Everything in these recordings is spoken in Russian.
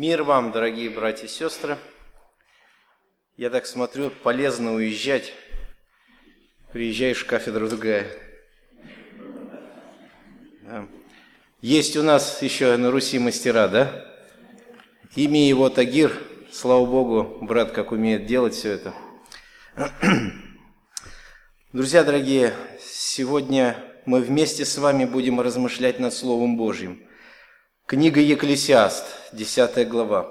Мир вам, дорогие братья и сестры. Я так смотрю, полезно уезжать. Приезжаешь, кафедра другая. Да. Есть у нас еще на Руси мастера, да? Имя его Тагир, слава Богу, брат как умеет делать все это. Друзья дорогие, сегодня мы вместе с вами будем размышлять над Словом Божьим – Книга Екклесиаст, 10 глава.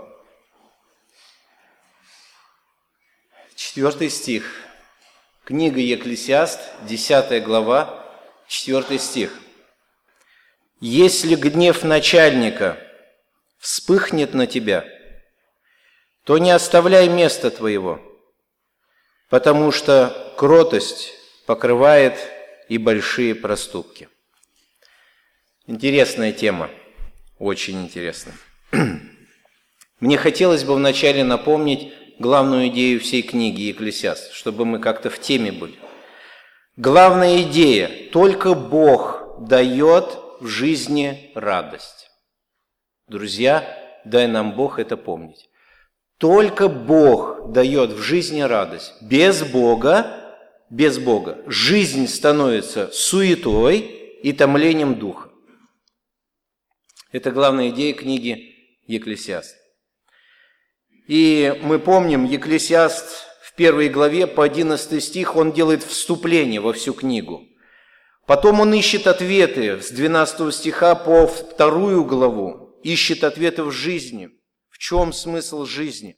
Четвертый стих. Книга Екклесиаст, 10 глава, 4 стих. «Если гнев начальника вспыхнет на тебя, то не оставляй места твоего, потому что кротость покрывает и большие проступки». Интересная тема – очень интересно. Мне хотелось бы вначале напомнить главную идею всей книги Екклесиаст, чтобы мы как-то в теме были. Главная идея – только Бог дает в жизни радость. Друзья, дай нам Бог это помнить. Только Бог дает в жизни радость. Без Бога, без Бога жизнь становится суетой и томлением духа. Это главная идея книги Екклесиаст. И мы помним, Екклесиаст в первой главе по 11 стих, он делает вступление во всю книгу. Потом он ищет ответы с 12 стиха по вторую главу, ищет ответы в жизни. В чем смысл жизни?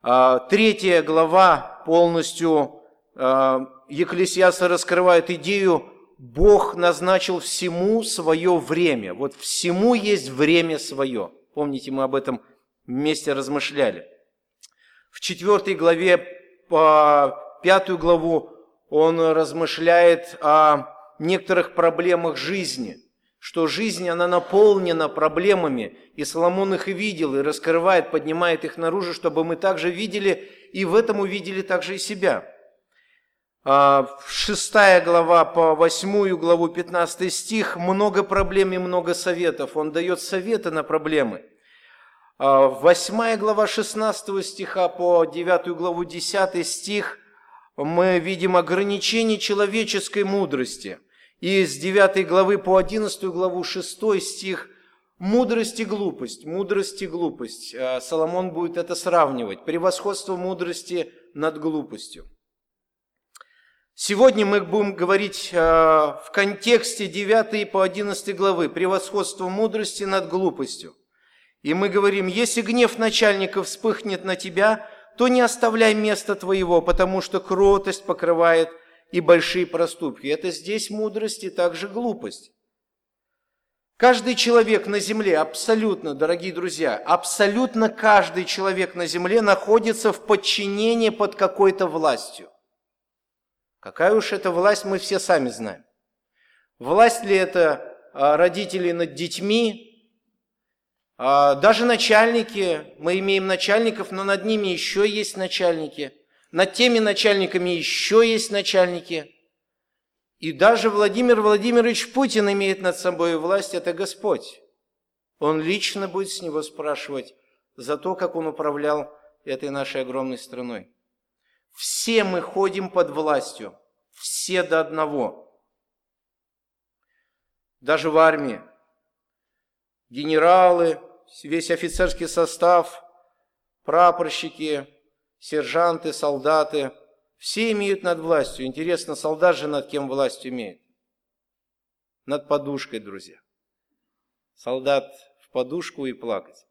А, третья глава полностью а, Екклесиаста раскрывает идею Бог назначил всему свое время. Вот всему есть время свое. Помните, мы об этом вместе размышляли. В четвертой главе, по пятую главу, он размышляет о некоторых проблемах жизни, что жизнь, она наполнена проблемами, и Соломон их видел, и раскрывает, поднимает их наружу, чтобы мы также видели, и в этом увидели также и себя – а, шестая глава по восьмую главу, 15 стих, много проблем и много советов. Он дает советы на проблемы. А, восьмая глава 16 стиха по 9 главу 10 стих мы видим ограничение человеческой мудрости. И с 9 главы по 11 главу 6 стих Мудрость и глупость, мудрость и глупость. А, Соломон будет это сравнивать. Превосходство мудрости над глупостью. Сегодня мы будем говорить э, в контексте 9 по 11 главы «Превосходство мудрости над глупостью». И мы говорим, если гнев начальника вспыхнет на тебя, то не оставляй места твоего, потому что кротость покрывает и большие проступки. Это здесь мудрость и также глупость. Каждый человек на земле, абсолютно, дорогие друзья, абсолютно каждый человек на земле находится в подчинении под какой-то властью. Какая уж это власть, мы все сами знаем. Власть ли это а, родителей над детьми, а, даже начальники, мы имеем начальников, но над ними еще есть начальники. Над теми начальниками еще есть начальники. И даже Владимир Владимирович Путин имеет над собой власть, это Господь. Он лично будет с него спрашивать за то, как он управлял этой нашей огромной страной. Все мы ходим под властью, все до одного. Даже в армии. Генералы, весь офицерский состав, прапорщики, сержанты, солдаты, все имеют над властью. Интересно, солдат же над кем власть имеет? Над подушкой, друзья. Солдат в подушку и плакать.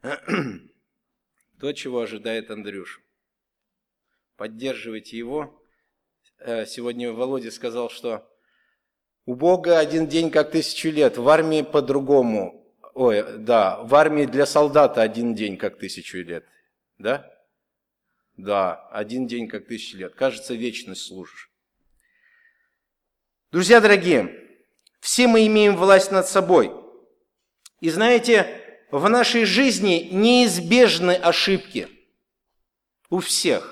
То, чего ожидает Андрюша поддерживайте его. Э, сегодня Володя сказал, что у Бога один день как тысячу лет, в армии по-другому. Ой, да, в армии для солдата один день как тысячу лет. Да? Да, один день как тысячу лет. Кажется, вечность служишь. Друзья дорогие, все мы имеем власть над собой. И знаете, в нашей жизни неизбежны ошибки. У всех.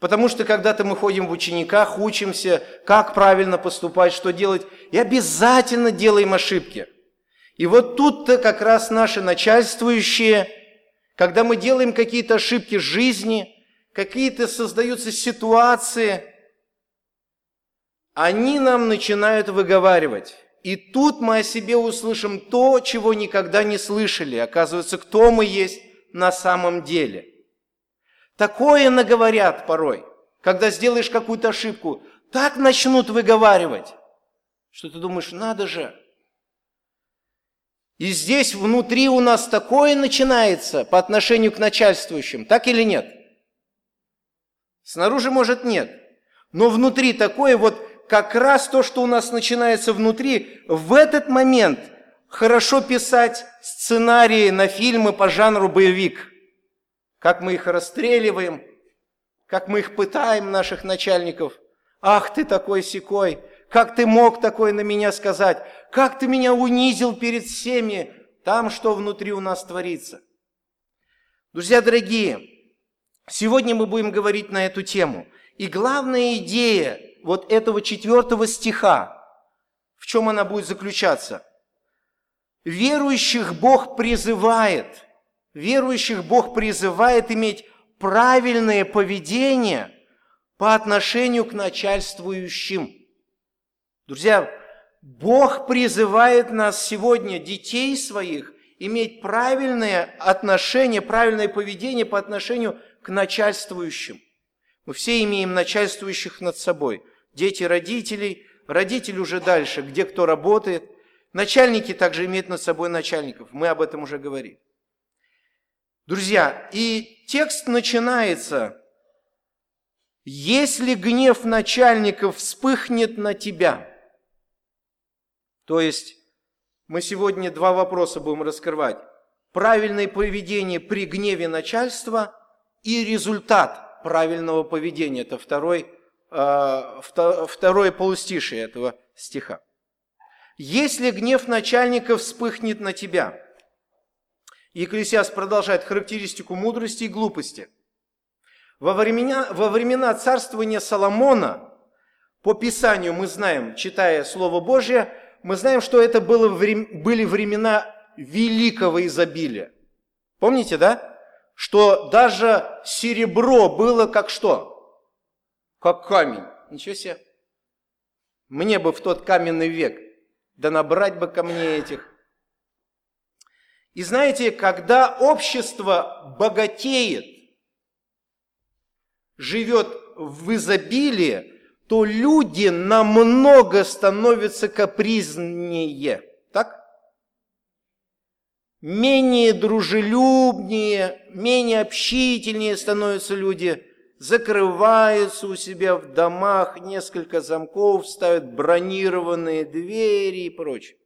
Потому что когда-то мы ходим в учениках, учимся, как правильно поступать, что делать, и обязательно делаем ошибки. И вот тут-то как раз наши начальствующие, когда мы делаем какие-то ошибки жизни, какие-то создаются ситуации, они нам начинают выговаривать. И тут мы о себе услышим то, чего никогда не слышали. Оказывается, кто мы есть на самом деле. Такое наговорят порой, когда сделаешь какую-то ошибку. Так начнут выговаривать, что ты думаешь, надо же. И здесь внутри у нас такое начинается по отношению к начальствующим, так или нет? Снаружи, может, нет. Но внутри такое вот как раз то, что у нас начинается внутри, в этот момент хорошо писать сценарии на фильмы по жанру боевик. Как мы их расстреливаем, как мы их пытаем, наших начальников. Ах ты такой секой, как ты мог такое на меня сказать? Как ты меня унизил перед всеми? Там что внутри у нас творится? Друзья дорогие, сегодня мы будем говорить на эту тему. И главная идея вот этого четвертого стиха, в чем она будет заключаться? Верующих Бог призывает, верующих Бог призывает иметь правильное поведение по отношению к начальствующим. Друзья, Бог призывает нас сегодня, детей своих, иметь правильное отношение, правильное поведение по отношению к начальствующим. Мы все имеем начальствующих над собой. Дети родителей, родители уже дальше, где кто работает. Начальники также имеют над собой начальников. Мы об этом уже говорили. Друзья, и текст начинается «Если гнев начальников вспыхнет на тебя». То есть мы сегодня два вопроса будем раскрывать. Правильное поведение при гневе начальства и результат – правильного поведения. Это второй, э, второе полустишие этого стиха. «Если гнев начальника вспыхнет на тебя». Екклесиас продолжает характеристику мудрости и глупости. Во времена, во времена царствования Соломона, по Писанию мы знаем, читая Слово Божье, мы знаем, что это было, были времена великого изобилия. Помните, да? что даже серебро было как что? Как камень. Ничего себе. Мне бы в тот каменный век, да набрать бы ко мне этих. И знаете, когда общество богатеет, живет в изобилии, то люди намного становятся капризнее. Так? менее дружелюбнее, менее общительнее становятся люди, закрываются у себя в домах, несколько замков, ставят бронированные двери и прочее.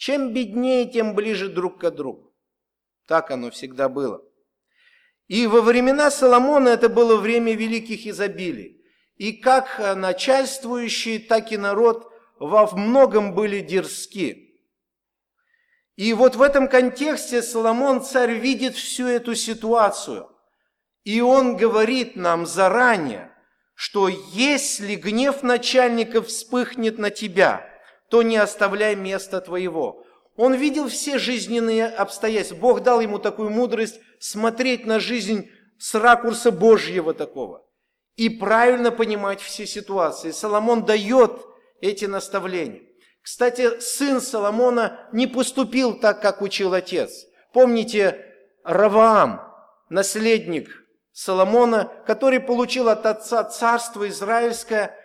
Чем беднее, тем ближе друг к другу. Так оно всегда было. И во времена Соломона это было время великих изобилий. И как начальствующие, так и народ во многом были дерзки. И вот в этом контексте Соломон, царь, видит всю эту ситуацию. И он говорит нам заранее, что если гнев начальника вспыхнет на тебя, то не оставляй места твоего. Он видел все жизненные обстоятельства. Бог дал ему такую мудрость смотреть на жизнь с ракурса Божьего такого и правильно понимать все ситуации. Соломон дает эти наставления. Кстати, сын Соломона не поступил так, как учил отец. Помните, Раваам, наследник Соломона, который получил от отца царство Израильское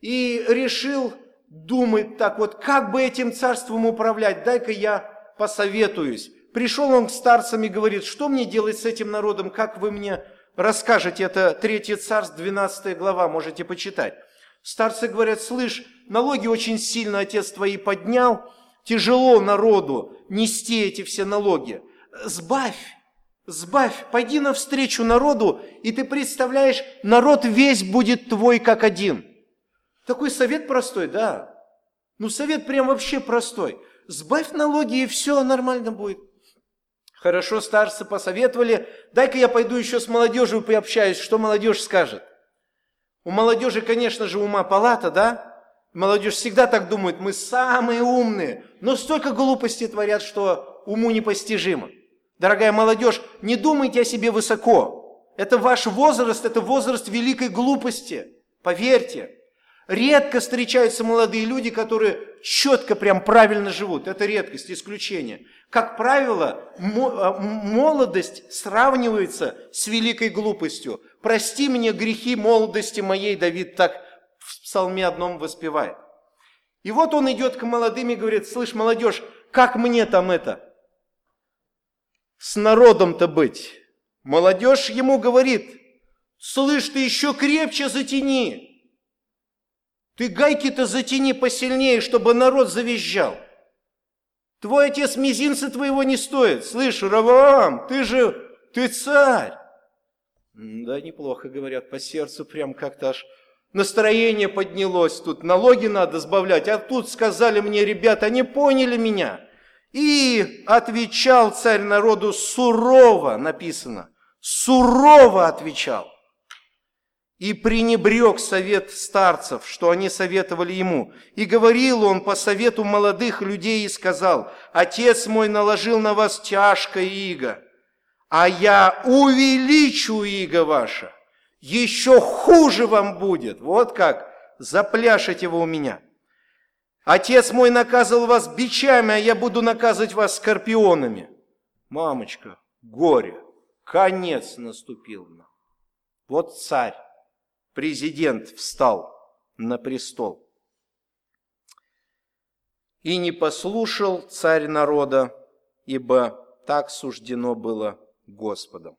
и решил думать так вот, как бы этим царством управлять, дай-ка я посоветуюсь. Пришел он к старцам и говорит, что мне делать с этим народом, как вы мне расскажете, это 3 царств, 12 глава, можете почитать. Старцы говорят, слышь, налоги очень сильно отец твои поднял, тяжело народу нести эти все налоги. Сбавь, сбавь, пойди навстречу народу, и ты представляешь, народ весь будет твой как один. Такой совет простой, да. Ну, совет прям вообще простой. Сбавь налоги, и все нормально будет. Хорошо, старцы посоветовали, дай-ка я пойду еще с молодежью пообщаюсь, что молодежь скажет. У молодежи, конечно же, ума палата, да? Молодежь всегда так думает, мы самые умные, но столько глупостей творят, что уму непостижимо. Дорогая молодежь, не думайте о себе высоко. Это ваш возраст, это возраст великой глупости. Поверьте. Редко встречаются молодые люди, которые четко, прям правильно живут. Это редкость, исключение. Как правило, а, молодость сравнивается с великой глупостью. «Прости мне грехи молодости моей», Давид так в псалме одном воспевает. И вот он идет к молодым и говорит, слышь, молодежь, как мне там это? С народом-то быть. Молодежь ему говорит, слышь, ты еще крепче затяни. Ты гайки-то затяни посильнее, чтобы народ завизжал. Твой отец мизинца твоего не стоит. Слышь, Раваам, ты же, ты царь. Да, неплохо, говорят, по сердцу прям как-то аж настроение поднялось тут. Налоги надо сбавлять. А тут сказали мне, ребята, они поняли меня. И отвечал царь народу сурово, написано. Сурово отвечал и пренебрег совет старцев, что они советовали ему. И говорил он по совету молодых людей и сказал, «Отец мой наложил на вас тяжкое иго, а я увеличу иго ваше, еще хуже вам будет». Вот как, запляшете вы у меня. Отец мой наказывал вас бичами, а я буду наказывать вас скорпионами. Мамочка, горе, конец наступил нам. Вот царь президент встал на престол. И не послушал царь народа, ибо так суждено было Господом,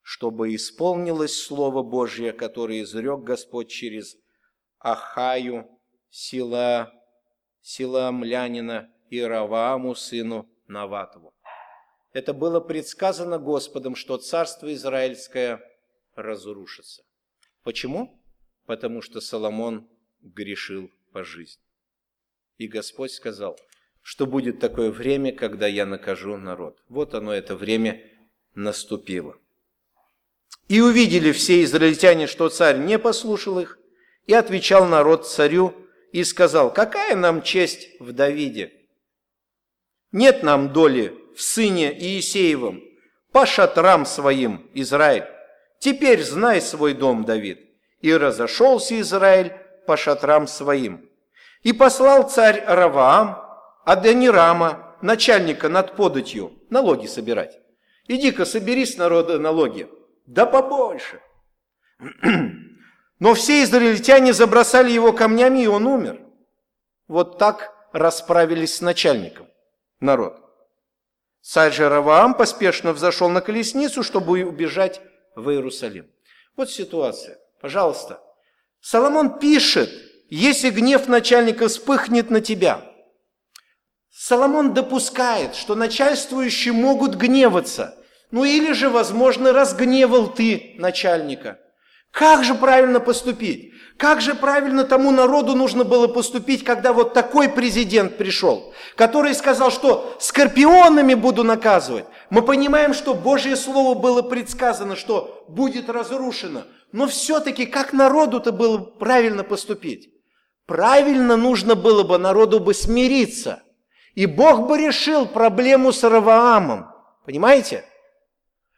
чтобы исполнилось Слово Божье, которое изрек Господь через Ахаю, сила, сила Млянина и Равааму, сыну Наватову. Это было предсказано Господом, что царство Израильское разрушится. Почему? Потому что Соломон грешил по жизни. И Господь сказал, что будет такое время, когда я накажу народ. Вот оно, это время наступило. И увидели все израильтяне, что царь не послушал их, и отвечал народ царю и сказал, какая нам честь в Давиде? Нет нам доли в сыне Иисеевом, по шатрам своим, Израиль. Теперь знай свой дом, Давид. И разошелся Израиль по шатрам своим. И послал царь Раваам Аденирама, начальника над податью, налоги собирать. Иди-ка собери с народа налоги. Да побольше. Но все израильтяне забросали его камнями, и он умер. Вот так расправились с начальником народ. Царь же Раваам поспешно взошел на колесницу, чтобы убежать в Иерусалим. Вот ситуация. Пожалуйста. Соломон пишет, если гнев начальника вспыхнет на тебя. Соломон допускает, что начальствующие могут гневаться. Ну или же, возможно, разгневал ты начальника. Как же правильно поступить? Как же правильно тому народу нужно было поступить, когда вот такой президент пришел, который сказал, что скорпионами буду наказывать. Мы понимаем, что Божье Слово было предсказано, что будет разрушено. Но все-таки как народу-то было правильно поступить? Правильно нужно было бы народу бы смириться. И Бог бы решил проблему с Раваамом. Понимаете?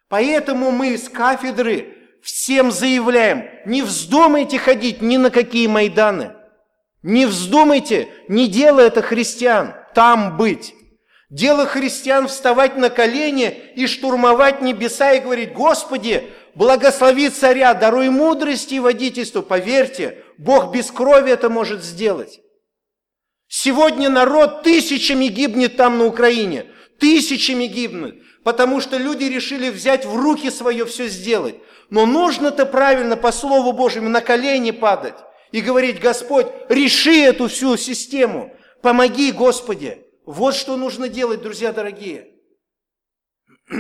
Поэтому мы с кафедры всем заявляем, не вздумайте ходить ни на какие Майданы. Не вздумайте, не дело это христиан, там быть. Дело христиан вставать на колени и штурмовать небеса и говорить, Господи, благослови царя, даруй мудрости и водительство. Поверьте, Бог без крови это может сделать. Сегодня народ тысячами гибнет там на Украине, тысячами гибнет, потому что люди решили взять в руки свое все сделать. Но нужно-то правильно по Слову Божьему на колени падать и говорить, Господь, реши эту всю систему, помоги, Господи. Вот что нужно делать, друзья дорогие.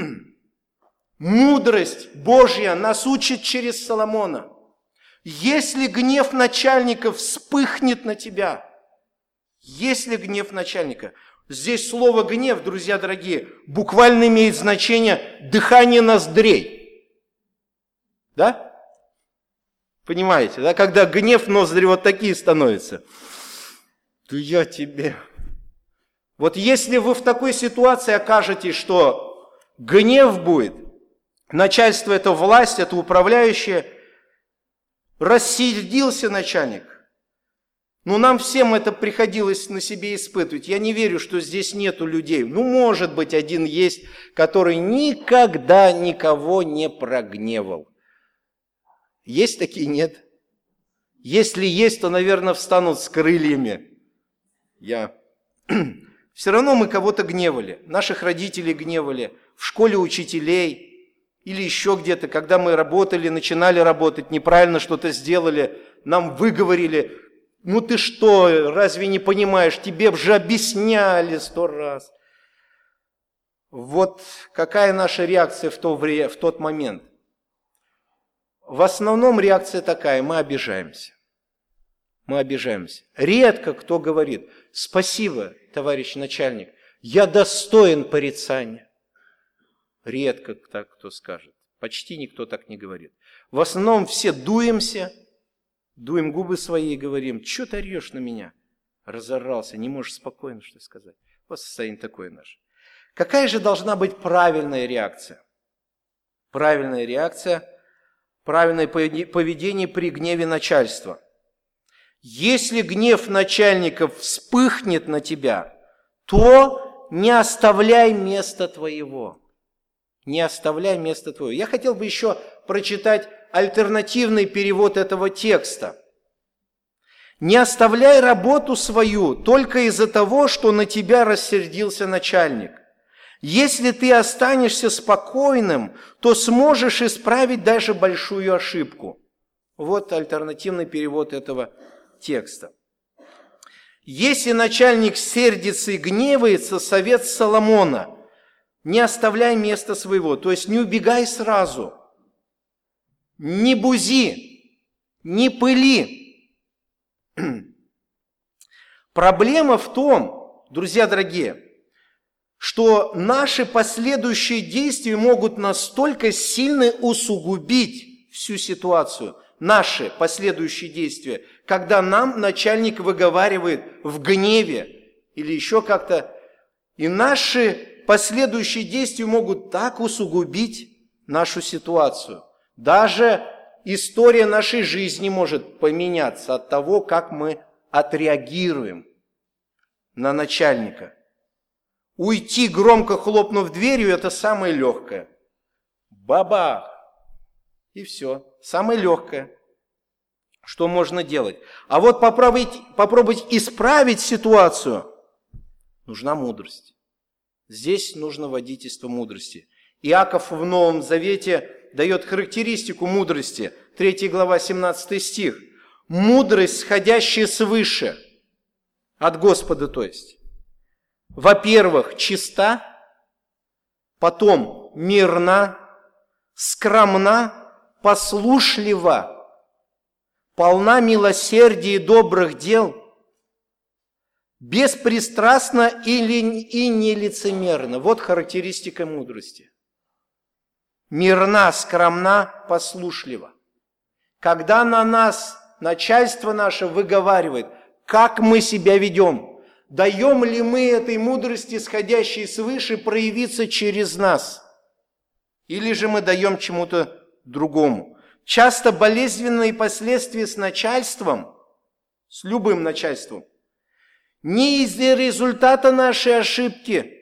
Мудрость Божья нас учит через Соломона. Если гнев начальника вспыхнет на тебя, если гнев начальника, здесь слово гнев, друзья дорогие, буквально имеет значение дыхание ноздрей. Да? Понимаете, да? Когда гнев ноздри вот такие становятся. то я тебе. Вот если вы в такой ситуации окажетесь, что гнев будет, начальство это власть, это управляющее, рассердился начальник, ну, нам всем это приходилось на себе испытывать. Я не верю, что здесь нету людей. Ну, может быть, один есть, который никогда никого не прогневал. Есть такие? Нет. Если есть, то, наверное, встанут с крыльями. Я. Все равно мы кого-то гневали. Наших родителей гневали. В школе учителей. Или еще где-то, когда мы работали, начинали работать, неправильно что-то сделали, нам выговорили, ну ты что, разве не понимаешь? Тебе же объясняли сто раз. Вот какая наша реакция в, то время, в тот момент? В основном реакция такая, мы обижаемся. Мы обижаемся. Редко кто говорит, спасибо, товарищ начальник, я достоин порицания. Редко так кто скажет. Почти никто так не говорит. В основном все дуемся – Дуем губы свои и говорим, что ты орешь на меня? Разорался, не можешь спокойно что сказать. Вот состояние такое наше. Какая же должна быть правильная реакция? Правильная реакция, правильное поведение при гневе начальства. Если гнев начальников вспыхнет на тебя, то не оставляй места твоего. Не оставляй места твоего. Я хотел бы еще прочитать альтернативный перевод этого текста. Не оставляй работу свою только из-за того, что на тебя рассердился начальник. Если ты останешься спокойным, то сможешь исправить даже большую ошибку. Вот альтернативный перевод этого текста. Если начальник сердится и гневается, совет Соломона – не оставляй места своего, то есть не убегай сразу – не бузи, не пыли. Проблема в том, друзья дорогие, что наши последующие действия могут настолько сильно усугубить всю ситуацию, наши последующие действия, когда нам начальник выговаривает в гневе или еще как-то, и наши последующие действия могут так усугубить нашу ситуацию – даже история нашей жизни может поменяться от того, как мы отреагируем на начальника. Уйти, громко хлопнув дверью, это самое легкое. Бабах! И все. Самое легкое. Что можно делать? А вот попробовать, попробовать исправить ситуацию, нужна мудрость. Здесь нужно водительство мудрости. Иаков в Новом Завете дает характеристику мудрости. 3 глава, 17 стих. Мудрость, сходящая свыше, от Господа, то есть. Во-первых, чиста, потом мирна, скромна, послушлива, полна милосердия и добрых дел, беспристрастна и нелицемерна. Вот характеристика мудрости мирна, скромна, послушлива. Когда на нас начальство наше выговаривает, как мы себя ведем, даем ли мы этой мудрости, сходящей свыше, проявиться через нас, или же мы даем чему-то другому. Часто болезненные последствия с начальством, с любым начальством, не из-за результата нашей ошибки –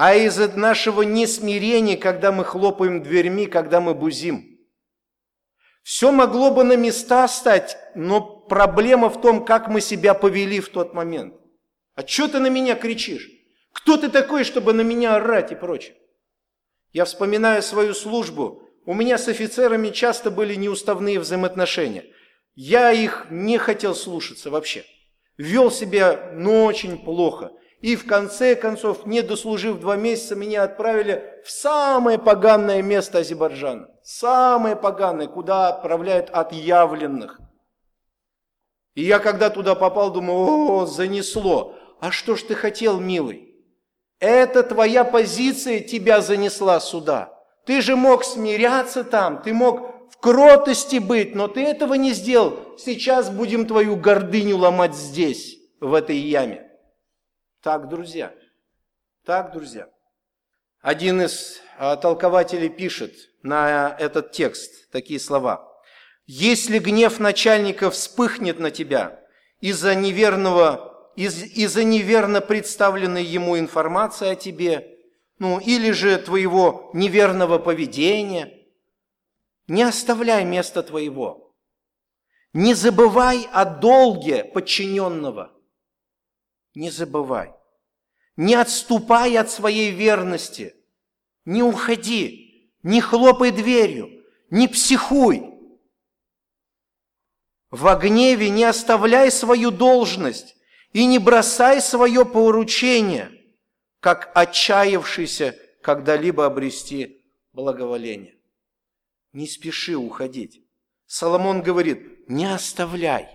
а из-за нашего несмирения, когда мы хлопаем дверьми, когда мы бузим. Все могло бы на места стать, но проблема в том, как мы себя повели в тот момент. А что ты на меня кричишь? Кто ты такой, чтобы на меня орать и прочее? Я вспоминаю свою службу. У меня с офицерами часто были неуставные взаимоотношения. Я их не хотел слушаться вообще. Вел себя, ну, очень плохо. И в конце концов, не дослужив два месяца, меня отправили в самое поганое место Азербайджана. Самое поганое, куда отправляют отъявленных. И я когда туда попал, думаю, о, занесло. А что ж ты хотел, милый? Это твоя позиция тебя занесла сюда. Ты же мог смиряться там, ты мог в кротости быть, но ты этого не сделал. Сейчас будем твою гордыню ломать здесь, в этой яме. Так, друзья, так, друзья. Один из а, толкователей пишет на этот текст такие слова. «Если гнев начальника вспыхнет на тебя из-за неверного, из, из-за неверно представленной ему информации о тебе, ну или же твоего неверного поведения, не оставляй места твоего. Не забывай о долге подчиненного. Не забывай. Не отступай от своей верности. Не уходи. Не хлопай дверью. Не психуй. В гневе не оставляй свою должность и не бросай свое поручение, как отчаявшийся когда-либо обрести благоволение. Не спеши уходить. Соломон говорит, не оставляй,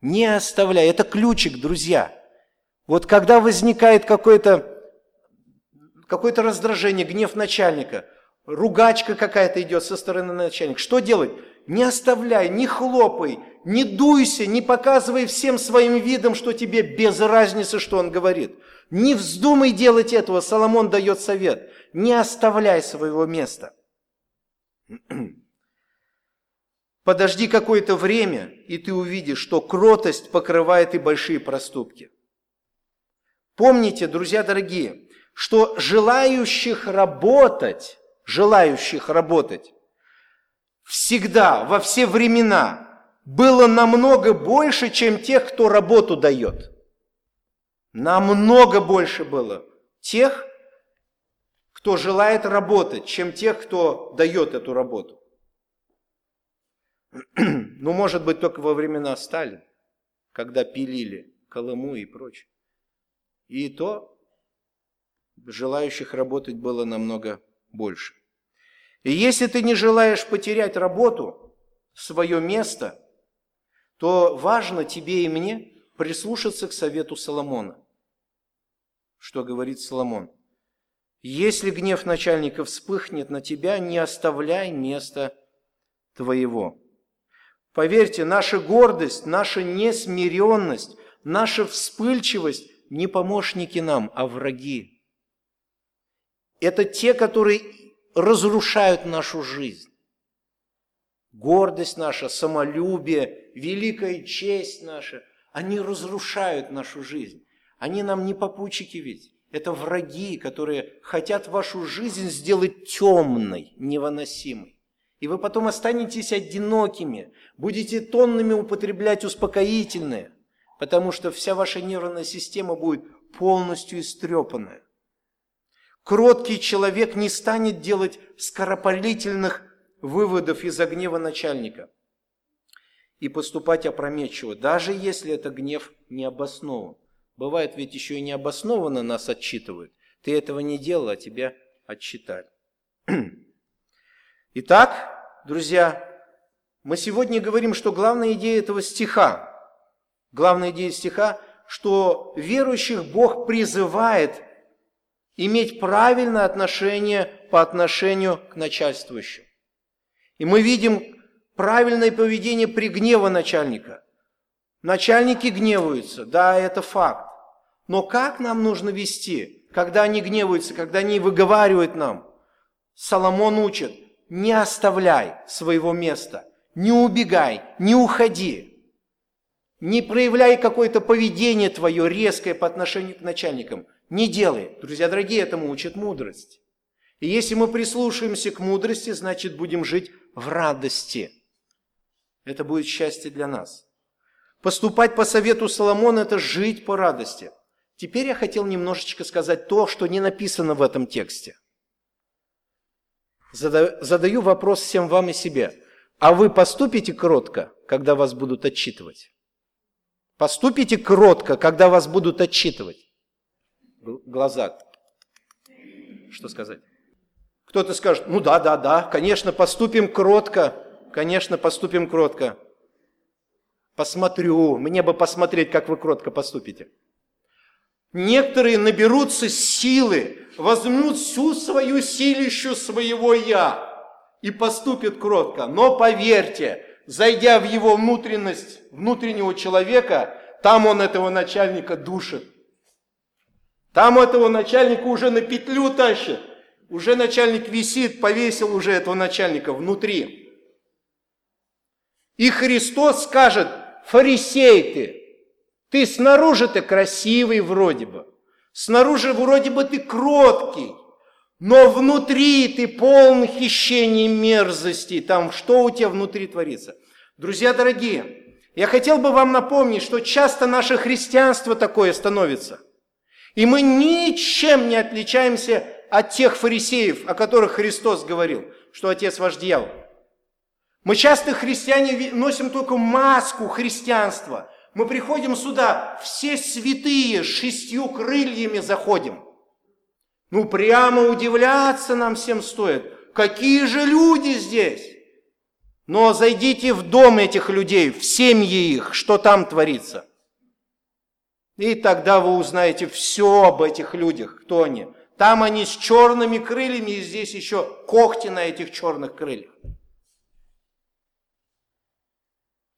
не оставляй. Это ключик, друзья. Вот когда возникает какое-то какое раздражение, гнев начальника, ругачка какая-то идет со стороны начальника, что делать? Не оставляй, не хлопай, не дуйся, не показывай всем своим видом, что тебе без разницы, что он говорит. Не вздумай делать этого, Соломон дает совет. Не оставляй своего места. Подожди какое-то время, и ты увидишь, что кротость покрывает и большие проступки. Помните, друзья дорогие, что желающих работать, желающих работать, всегда, во все времена было намного больше, чем тех, кто работу дает. Намного больше было тех, кто желает работать, чем тех, кто дает эту работу. Ну, может быть, только во времена Сталина, когда пилили Колыму и прочее. И то желающих работать было намного больше. И если ты не желаешь потерять работу, свое место, то важно тебе и мне прислушаться к совету Соломона. Что говорит Соломон? Если гнев начальника вспыхнет на тебя, не оставляй места твоего. Поверьте, наша гордость, наша несмиренность, наша вспыльчивость не помощники нам, а враги. Это те, которые разрушают нашу жизнь. Гордость наша, самолюбие, великая честь наша, они разрушают нашу жизнь. Они нам не попутчики ведь. Это враги, которые хотят вашу жизнь сделать темной, невыносимой. И вы потом останетесь одинокими, будете тоннами употреблять успокоительные, потому что вся ваша нервная система будет полностью истрепанная. Кроткий человек не станет делать скоропалительных выводов из-за гнева начальника и поступать опрометчиво, даже если это гнев не обоснован. Бывает ведь еще и необоснованно нас отчитывают. Ты этого не делал, а тебя отчитали. Итак, друзья, мы сегодня говорим, что главная идея этого стиха, главная идея стиха, что верующих Бог призывает иметь правильное отношение по отношению к начальствующим. И мы видим правильное поведение при гневе начальника. Начальники гневаются, да, это факт. Но как нам нужно вести, когда они гневаются, когда они выговаривают нам? Соломон учит, не оставляй своего места, не убегай, не уходи. Не проявляй какое-то поведение твое резкое по отношению к начальникам – не делай. Друзья дорогие, этому учит мудрость. И если мы прислушаемся к мудрости, значит будем жить в радости. Это будет счастье для нас. Поступать по совету Соломона – это жить по радости. Теперь я хотел немножечко сказать то, что не написано в этом тексте. Задаю вопрос всем вам и себе. А вы поступите кротко, когда вас будут отчитывать? Поступите кротко, когда вас будут отчитывать? глаза. Что сказать? Кто-то скажет, ну да, да, да, конечно, поступим кротко, конечно, поступим кротко. Посмотрю, мне бы посмотреть, как вы кротко поступите. Некоторые наберутся силы, возьмут всю свою силищу своего «я» и поступит кротко. Но поверьте, зайдя в его внутренность, внутреннего человека, там он этого начальника душит. Там этого начальника уже на петлю тащит. Уже начальник висит, повесил уже этого начальника внутри. И Христос скажет, фарисей ты, ты снаружи-то красивый вроде бы, снаружи вроде бы ты кроткий, но внутри ты полон хищений и мерзостей. Там что у тебя внутри творится? Друзья дорогие, я хотел бы вам напомнить, что часто наше христианство такое становится. И мы ничем не отличаемся от тех фарисеев, о которых Христос говорил, что отец ваш дьявол. Мы часто, христиане, носим только маску христианства. Мы приходим сюда, все святые, шестью крыльями заходим. Ну, прямо удивляться нам всем стоит. Какие же люди здесь? Но зайдите в дом этих людей, в семьи их, что там творится. И тогда вы узнаете все об этих людях, кто они. Там они с черными крыльями, и здесь еще когти на этих черных крыльях.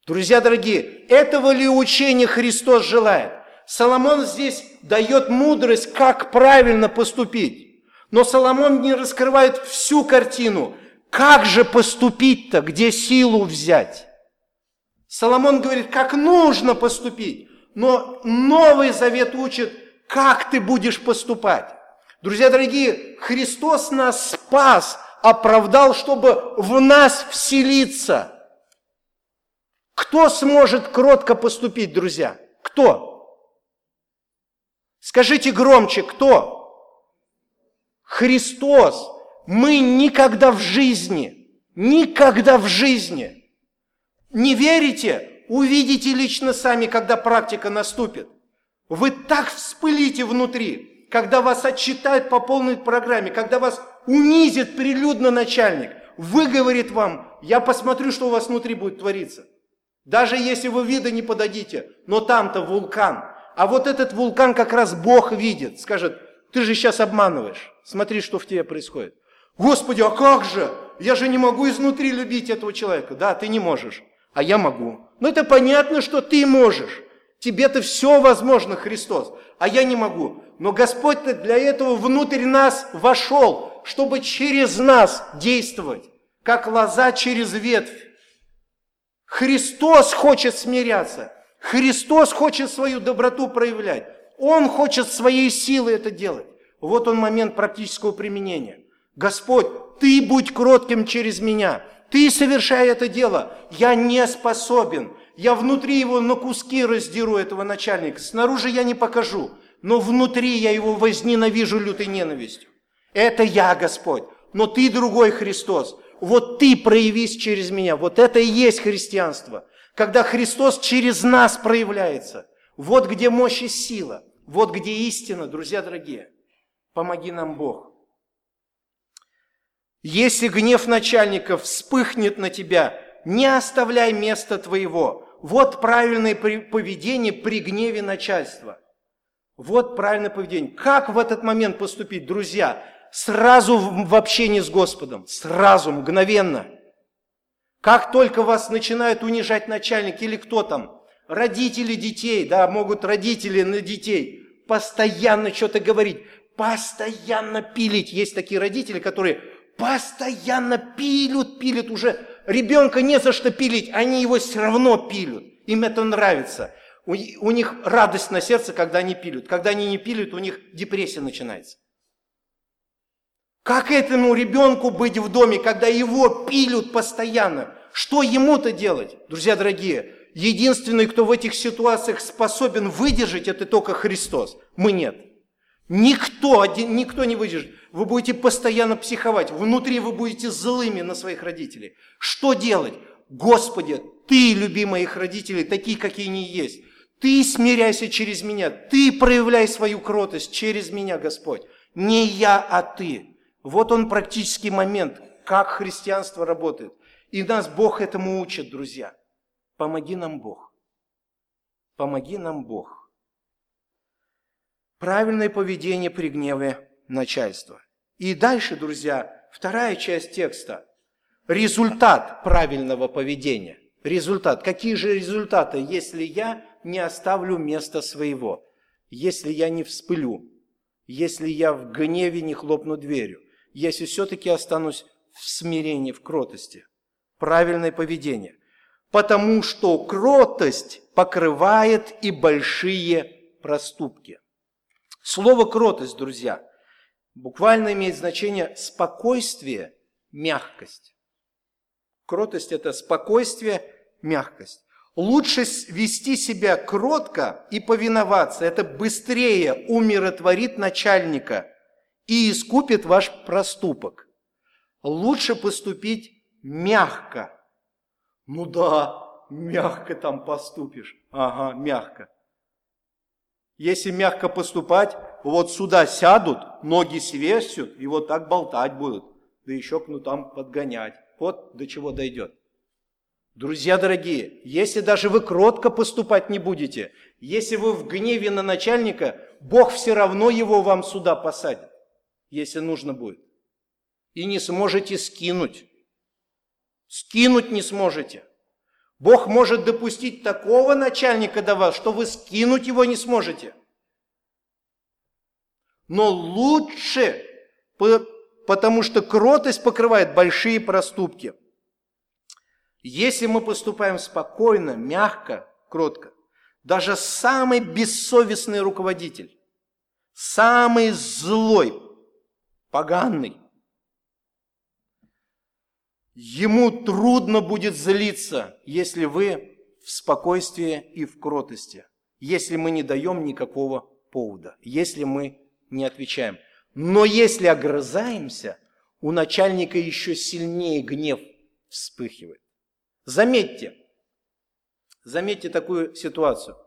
Друзья дорогие, этого ли учения Христос желает? Соломон здесь дает мудрость, как правильно поступить. Но Соломон не раскрывает всю картину. Как же поступить-то? Где силу взять? Соломон говорит, как нужно поступить. Но Новый Завет учит, как ты будешь поступать. Друзья дорогие, Христос нас спас, оправдал, чтобы в нас вселиться. Кто сможет кротко поступить, друзья? Кто? Скажите громче, кто? Христос. Мы никогда в жизни, никогда в жизни не верите, увидите лично сами, когда практика наступит. Вы так вспылите внутри, когда вас отчитают по полной программе, когда вас унизит прилюдно начальник, выговорит вам, я посмотрю, что у вас внутри будет твориться. Даже если вы вида не подадите, но там-то вулкан. А вот этот вулкан как раз Бог видит. Скажет, ты же сейчас обманываешь. Смотри, что в тебе происходит. Господи, а как же? Я же не могу изнутри любить этого человека. Да, ты не можешь, а я могу. Ну это понятно, что ты можешь. Тебе-то все возможно, Христос, а я не могу. Но Господь-то для этого внутрь нас вошел, чтобы через нас действовать, как лоза через ветвь. Христос хочет смиряться. Христос хочет свою доброту проявлять. Он хочет своей силой это делать. Вот он момент практического применения. Господь, ты будь кротким через меня. Ты совершай это дело. Я не способен. Я внутри его на куски раздеру этого начальника. Снаружи я не покажу. Но внутри я его возненавижу лютой ненавистью. Это я, Господь. Но ты другой Христос. Вот ты проявись через меня. Вот это и есть христианство когда Христос через нас проявляется. Вот где мощь и сила, вот где истина, друзья дорогие. Помоги нам Бог. Если гнев начальников вспыхнет на тебя, не оставляй места твоего. Вот правильное поведение при гневе начальства. Вот правильное поведение. Как в этот момент поступить, друзья? Сразу в общении с Господом, сразу, мгновенно – как только вас начинают унижать начальник или кто там, родители детей, да, могут родители на детей постоянно что-то говорить, постоянно пилить. Есть такие родители, которые постоянно пилют, пилют уже. Ребенка не за что пилить, они его все равно пилют. Им это нравится. У, них радость на сердце, когда они пилют. Когда они не пилют, у них депрессия начинается. Как этому ребенку быть в доме, когда его пилют постоянно? Что ему-то делать? Друзья дорогие, единственный, кто в этих ситуациях способен выдержать, это только Христос. Мы нет. Никто, никто не выдержит. Вы будете постоянно психовать. Внутри вы будете злыми на своих родителей. Что делать? Господи, Ты люби моих родителей, такие, какие они есть. Ты смиряйся через меня. Ты проявляй свою кротость через меня, Господь. Не я, а Ты. Вот он практический момент, как христианство работает. И нас Бог этому учит, друзья. Помоги нам, Бог. Помоги нам, Бог. Правильное поведение при гневе начальства. И дальше, друзья, вторая часть текста. результат правильного поведения. Результат. Какие же результаты, если я не оставлю места своего? Если я не вспылю? Если я в гневе не хлопну дверью? Если все-таки останусь в смирении, в кротости? Правильное поведение. Потому что кротость покрывает и большие проступки. Слово кротость, друзья, буквально имеет значение спокойствие, мягкость. Кротость – это спокойствие, мягкость. Лучше вести себя кротко и повиноваться. Это быстрее умиротворит начальника и искупит ваш проступок. Лучше поступить мягко. Ну да, мягко там поступишь. Ага, мягко. Если мягко поступать, вот сюда сядут, ноги свесят и вот так болтать будут. Да еще кнутам подгонять. Вот до чего дойдет. Друзья дорогие, если даже вы кротко поступать не будете, если вы в гневе на начальника, Бог все равно его вам сюда посадит, если нужно будет. И не сможете скинуть. Скинуть не сможете. Бог может допустить такого начальника до вас, что вы скинуть его не сможете. Но лучше, потому что кротость покрывает большие проступки. Если мы поступаем спокойно, мягко, кротко, даже самый бессовестный руководитель, самый злой, поганый, Ему трудно будет злиться, если вы в спокойствии и в кротости, если мы не даем никакого повода, если мы не отвечаем. Но если огрызаемся, у начальника еще сильнее гнев вспыхивает. Заметьте, заметьте такую ситуацию.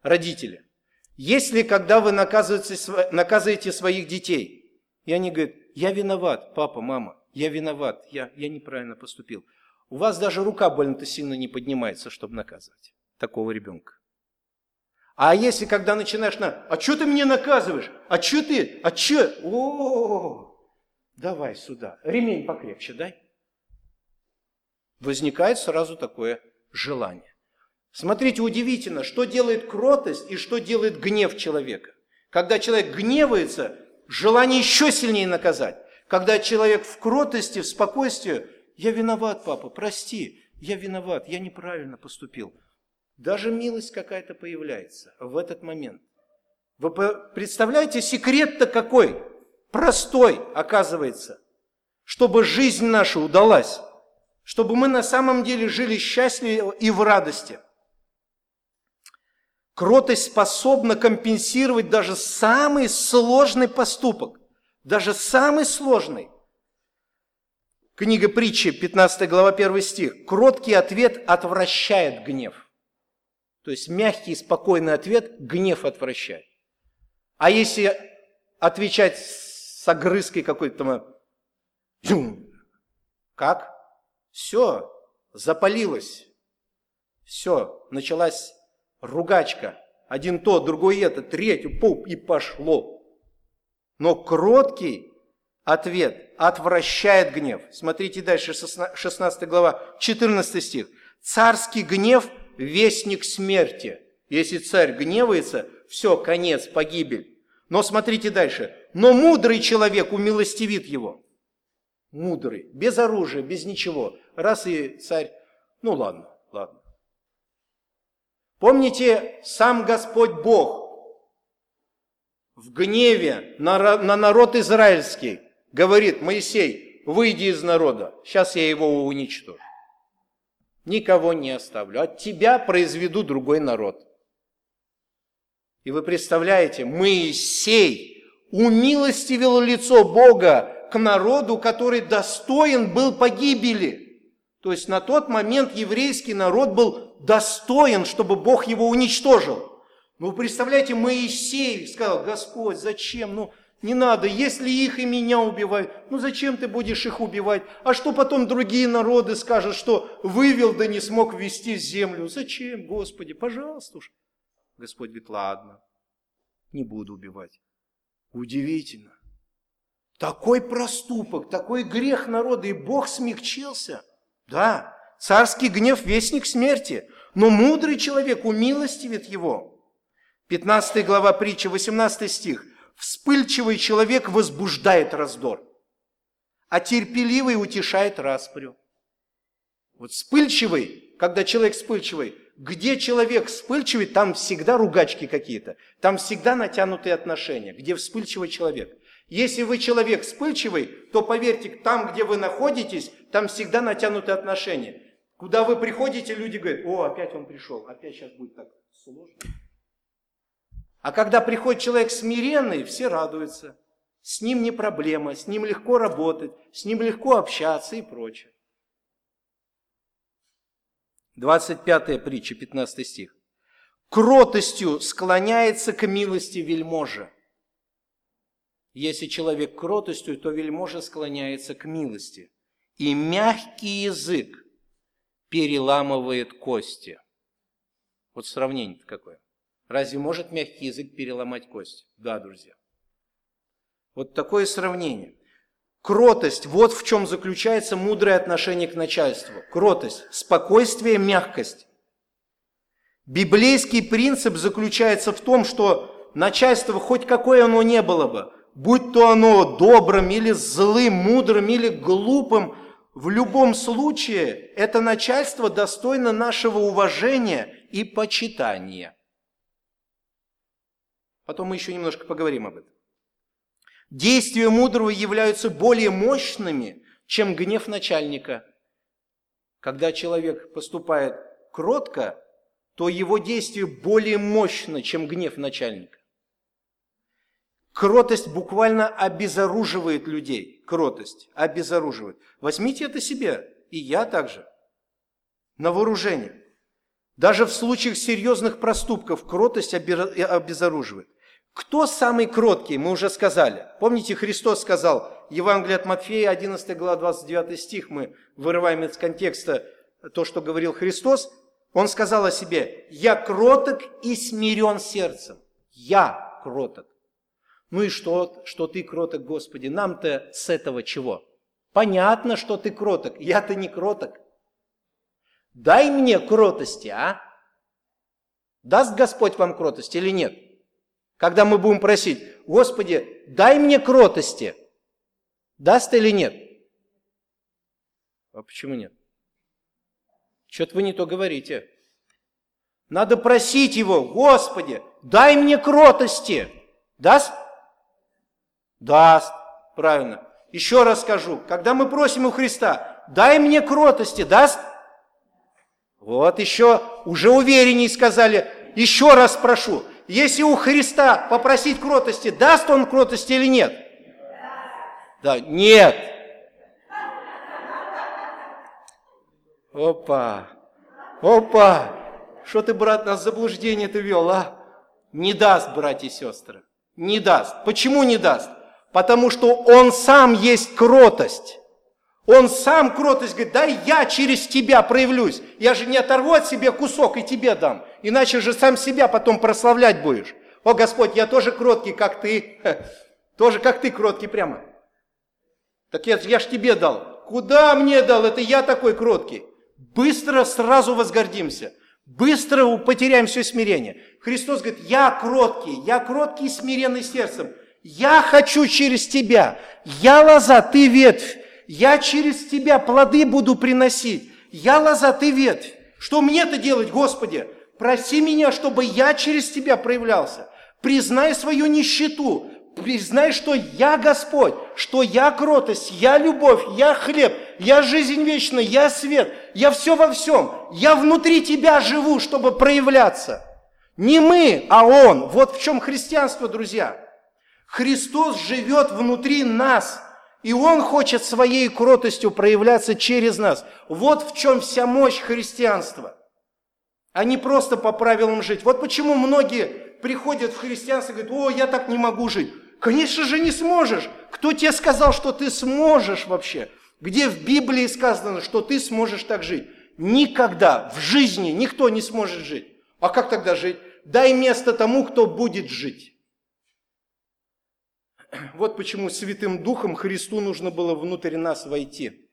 Родители, если когда вы наказываете, наказываете своих детей, и они говорят, я виноват, папа, мама, я виноват, я, я неправильно поступил. У вас даже рука больно-то сильно не поднимается, чтобы наказывать такого ребенка. А если когда начинаешь на, а что ты меня наказываешь? А что ты? А что? О, давай сюда, ремень покрепче дай. Возникает сразу такое желание. Смотрите, удивительно, что делает кротость и что делает гнев человека. Когда человек гневается, желание еще сильнее наказать. Когда человек в кротости, в спокойствии, я виноват, папа, прости, я виноват, я неправильно поступил. Даже милость какая-то появляется в этот момент. Вы представляете, секрет-то какой? Простой, оказывается. Чтобы жизнь наша удалась. Чтобы мы на самом деле жили счастливо и в радости. Кротость способна компенсировать даже самый сложный поступок даже самый сложный. Книга притчи, 15 глава, 1 стих. Кроткий ответ отвращает гнев. То есть мягкий и спокойный ответ гнев отвращает. А если отвечать с огрызкой какой-то, как? Все, запалилось. Все, началась ругачка. Один то, другой это, третий, пуп, и пошло. Но кроткий ответ отвращает гнев. Смотрите дальше, 16 глава, 14 стих. Царский гнев – вестник смерти. Если царь гневается, все, конец, погибель. Но смотрите дальше. Но мудрый человек умилостивит его. Мудрый, без оружия, без ничего. Раз и царь, ну ладно, ладно. Помните, сам Господь Бог в гневе на, на народ израильский говорит, Моисей, выйди из народа, сейчас я его уничтожу. Никого не оставлю, от тебя произведу другой народ. И вы представляете, Моисей умилостивил лицо Бога к народу, который достоин был погибели. То есть на тот момент еврейский народ был достоин, чтобы Бог его уничтожил. Ну, вы представляете, Моисей сказал, Господь, зачем? Ну, не надо, если их и меня убивают, ну зачем ты будешь их убивать? А что потом другие народы скажут, что вывел, да не смог ввести землю? Зачем, Господи, пожалуйста уж. Господь говорит, ладно, не буду убивать. Удивительно. Такой проступок, такой грех народа, и Бог смягчился. Да, царский гнев – вестник смерти, но мудрый человек умилостивит его. 15 глава притчи, 18 стих. «Вспыльчивый человек возбуждает раздор, а терпеливый утешает распрю». Вот вспыльчивый, когда человек вспыльчивый, где человек вспыльчивый, там всегда ругачки какие-то, там всегда натянутые отношения, где вспыльчивый человек. Если вы человек вспыльчивый, то поверьте, там, где вы находитесь, там всегда натянутые отношения. Куда вы приходите, люди говорят, о, опять он пришел, опять сейчас будет так сложно. А когда приходит человек смиренный, все радуются. С ним не проблема, с ним легко работать, с ним легко общаться и прочее. 25 притча, 15 стих. Кротостью склоняется к милости вельможа. Если человек кротостью, то вельможа склоняется к милости. И мягкий язык переламывает кости. Вот сравнение какое. Разве может мягкий язык переломать кость? Да, друзья. Вот такое сравнение. Кротость, вот в чем заключается мудрое отношение к начальству. Кротость, спокойствие, мягкость. Библейский принцип заключается в том, что начальство, хоть какое оно не было бы, будь то оно добрым или злым, мудрым или глупым, в любом случае это начальство достойно нашего уважения и почитания. Потом мы еще немножко поговорим об этом. Действия мудрого являются более мощными, чем гнев начальника. Когда человек поступает кротко, то его действие более мощно, чем гнев начальника. Кротость буквально обезоруживает людей. Кротость обезоруживает. Возьмите это себе, и я также. На вооружение. Даже в случаях серьезных проступков кротость обезоруживает. Кто самый кроткий, мы уже сказали. Помните, Христос сказал, Евангелие от Матфея, 11 глава, 29 стих, мы вырываем из контекста то, что говорил Христос. Он сказал о себе, «Я кроток и смирен сердцем». Я кроток. Ну и что, что ты кроток, Господи? Нам-то с этого чего? Понятно, что ты кроток. Я-то не кроток. Дай мне кротости, а? Даст Господь вам кротость или нет? Когда мы будем просить, Господи, дай мне кротости, даст или нет? А почему нет? Что-то вы не то говорите. Надо просить Его, Господи, дай мне кротости. Даст? Даст. Правильно. Еще раз скажу, когда мы просим у Христа, дай мне кротости, даст? Вот еще, уже увереннее сказали, еще раз прошу, если у Христа попросить кротости, даст он кротости или нет? Да, нет. Опа, опа, что ты, брат, нас заблуждение ты вел, а? Не даст, братья и сестры, не даст. Почему не даст? Потому что он сам есть кротость. Он сам кротость говорит, дай я через тебя проявлюсь. Я же не оторву от себя кусок и тебе дам. Иначе же сам себя потом прославлять будешь. О, Господь, я тоже кроткий, как ты. Тоже как ты кроткий прямо. Так я, я ж тебе дал. Куда мне дал? Это я такой кроткий. Быстро сразу возгордимся. Быстро потеряем все смирение. Христос говорит, я кроткий, я кроткий и смиренный сердцем. Я хочу через тебя. Я лоза, ты ветвь. Я через тебя плоды буду приносить. Я лоза, ты ветвь. Что мне-то делать, Господи? Проси меня, чтобы я через тебя проявлялся. Признай свою нищету. Признай, что я Господь, что я кротость, я любовь, я хлеб, я жизнь вечная, я свет, я все во всем. Я внутри тебя живу, чтобы проявляться. Не мы, а Он. Вот в чем христианство, друзья. Христос живет внутри нас – и Он хочет своей кротостью проявляться через нас. Вот в чем вся мощь христианства. А не просто по правилам жить. Вот почему многие приходят в христианство и говорят, о, я так не могу жить. Конечно же не сможешь. Кто тебе сказал, что ты сможешь вообще? Где в Библии сказано, что ты сможешь так жить? Никогда в жизни никто не сможет жить. А как тогда жить? Дай место тому, кто будет жить. Вот почему Святым Духом Христу нужно было внутрь нас войти,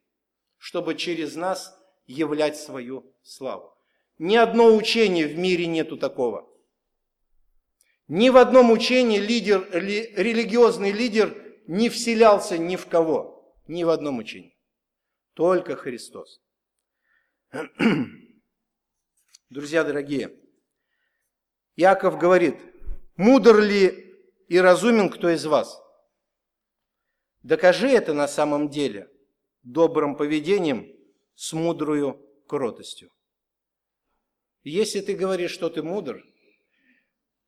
чтобы через нас являть свою славу. Ни одно учение в мире нету такого. Ни в одном учении лидер, религиозный лидер не вселялся ни в кого. Ни в одном учении. Только Христос. Друзья дорогие, Яков говорит, мудр ли и разумен кто из вас? Докажи это на самом деле добрым поведением с мудрую кротостью. Если ты говоришь, что ты мудр,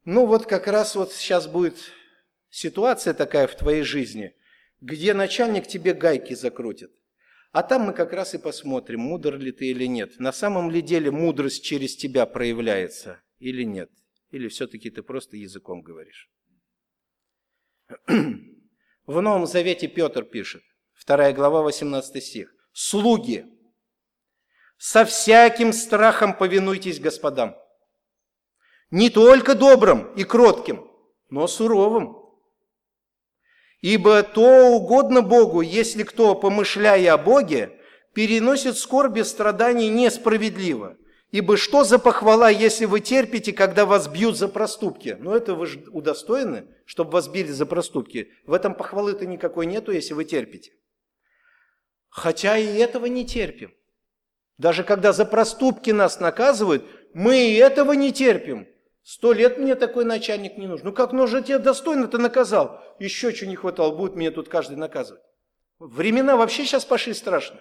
ну вот как раз вот сейчас будет ситуация такая в твоей жизни, где начальник тебе гайки закрутит. А там мы как раз и посмотрим, мудр ли ты или нет. На самом ли деле мудрость через тебя проявляется или нет. Или все-таки ты просто языком говоришь. В Новом Завете Петр пишет, 2 глава, 18 стих. «Слуги, со всяким страхом повинуйтесь господам, не только добрым и кротким, но суровым. Ибо то угодно Богу, если кто, помышляя о Боге, переносит скорби, страдания несправедливо. Ибо что за похвала, если вы терпите, когда вас бьют за проступки? Ну это вы же удостоены, чтобы вас били за проступки. В этом похвалы-то никакой нету, если вы терпите. Хотя и этого не терпим. Даже когда за проступки нас наказывают, мы и этого не терпим. Сто лет мне такой начальник не нужен. Ну как, ну же тебя достойно-то наказал. Еще что не хватало, будет меня тут каждый наказывать. Времена вообще сейчас пошли страшно.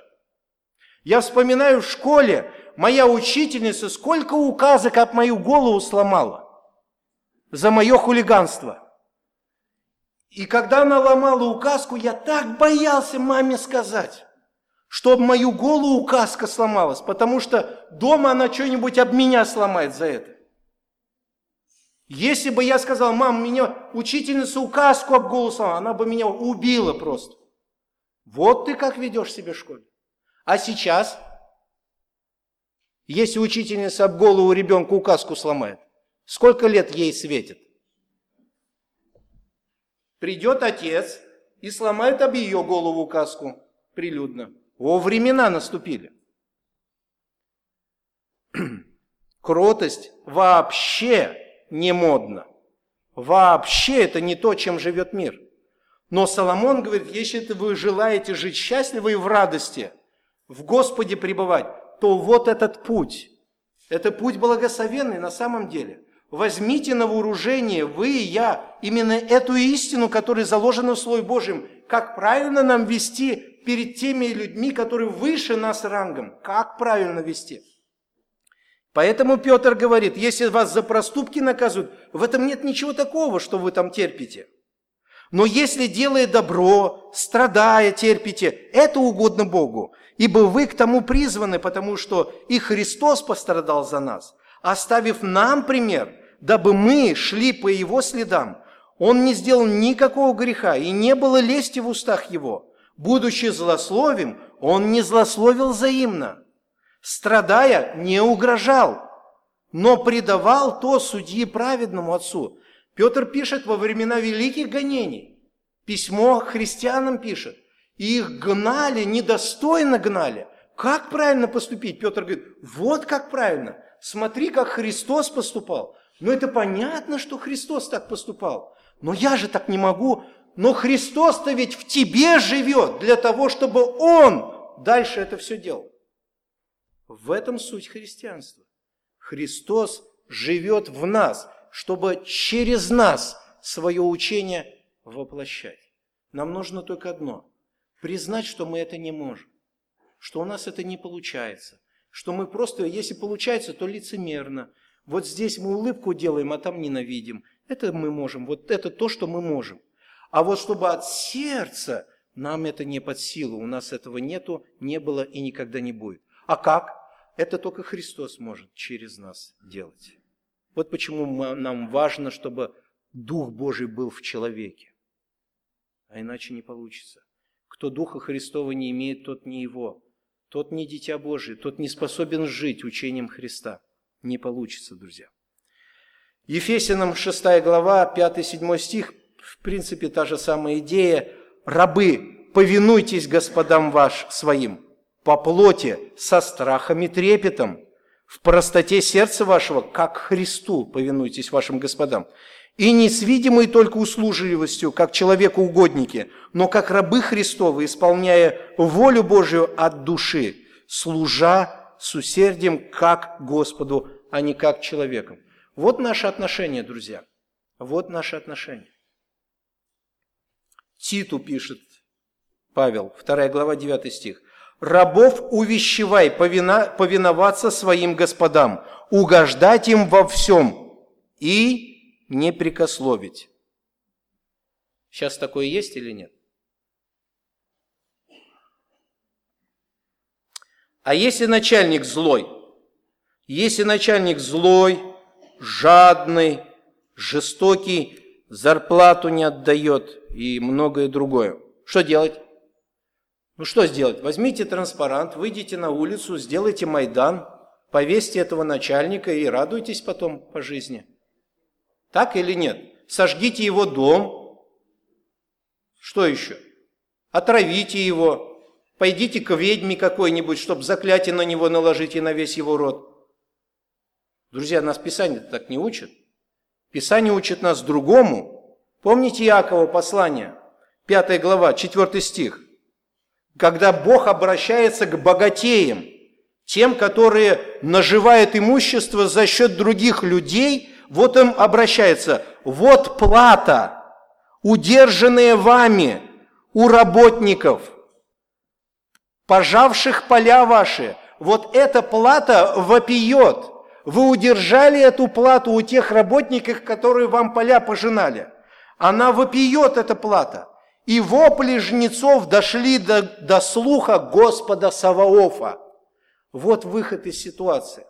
Я вспоминаю в школе, моя учительница сколько указок об мою голову сломала за мое хулиганство. И когда она ломала указку, я так боялся маме сказать, чтобы мою голову указка сломалась, потому что дома она что-нибудь об меня сломает за это. Если бы я сказал, мам, меня учительница указку об голосу, она бы меня убила просто. Вот ты как ведешь себя в школе. А сейчас, если учительница об голову ребенка указку сломает, сколько лет ей светит? Придет отец и сломает об ее голову указку прилюдно. О, времена наступили. Кротость вообще не модно. Вообще это не то, чем живет мир. Но Соломон говорит, если вы желаете жить счастливо и в радости, в Господе пребывать, то вот этот путь. Это путь благословенный на самом деле. Возьмите на вооружение, вы и я, именно эту истину, которая заложена в Слове Божьем, как правильно нам вести перед теми людьми, которые выше нас рангом, как правильно вести. Поэтому Петр говорит, если вас за проступки наказывают, в этом нет ничего такого, что вы там терпите. Но если делая добро, страдая, терпите, это угодно Богу, ибо вы к тому призваны, потому что и Христос пострадал за нас, оставив нам пример, дабы мы шли по Его следам. Он не сделал никакого греха, и не было лести в устах Его. Будучи злословим, Он не злословил взаимно страдая, не угрожал, но предавал то судьи праведному отцу. Петр пишет во времена великих гонений, письмо христианам пишет, и их гнали, недостойно гнали. Как правильно поступить? Петр говорит, вот как правильно. Смотри, как Христос поступал. Ну это понятно, что Христос так поступал. Но я же так не могу. Но Христос-то ведь в тебе живет для того, чтобы Он дальше это все делал. В этом суть христианства. Христос живет в нас, чтобы через нас свое учение воплощать. Нам нужно только одно – признать, что мы это не можем, что у нас это не получается, что мы просто, если получается, то лицемерно. Вот здесь мы улыбку делаем, а там ненавидим. Это мы можем, вот это то, что мы можем. А вот чтобы от сердца нам это не под силу, у нас этого нету, не было и никогда не будет. А как? Это только Христос может через нас делать. Вот почему нам важно, чтобы Дух Божий был в человеке. А иначе не получится. Кто Духа Христова не имеет, тот не его. Тот не дитя Божие, тот не способен жить учением Христа. Не получится, друзья. Ефесянам 6 глава, 5-7 стих, в принципе, та же самая идея. Рабы, повинуйтесь господам ваш своим по плоти, со страхом и трепетом, в простоте сердца вашего, как Христу повинуйтесь вашим господам. И не с видимой только услужливостью, как человеку-угодники, но как рабы Христовы, исполняя волю Божию от души, служа с усердием как Господу, а не как человеком. Вот наши отношения, друзья. Вот наши отношения. Титу пишет Павел, 2 глава, 9 стих. «Рабов увещевай повиноваться своим господам, угождать им во всем и не прикословить». Сейчас такое есть или нет? А если начальник злой, если начальник злой, жадный, жестокий, зарплату не отдает и многое другое, что делать? Ну что сделать? Возьмите транспарант, выйдите на улицу, сделайте Майдан, повесьте этого начальника и радуйтесь потом по жизни. Так или нет? Сожгите его дом. Что еще? Отравите его. Пойдите к ведьме какой-нибудь, чтобы заклятие на него наложить и на весь его род. Друзья, нас Писание так не учит. Писание учит нас другому. Помните Иакова послание, 5 глава, 4 стих когда Бог обращается к богатеям, тем, которые наживают имущество за счет других людей, вот им обращается, вот плата, удержанная вами у работников, пожавших поля ваши, вот эта плата вопиет. Вы удержали эту плату у тех работников, которые вам поля пожинали. Она вопиет, эта плата. И вопли жнецов дошли до, до слуха Господа Саваофа. Вот выход из ситуации.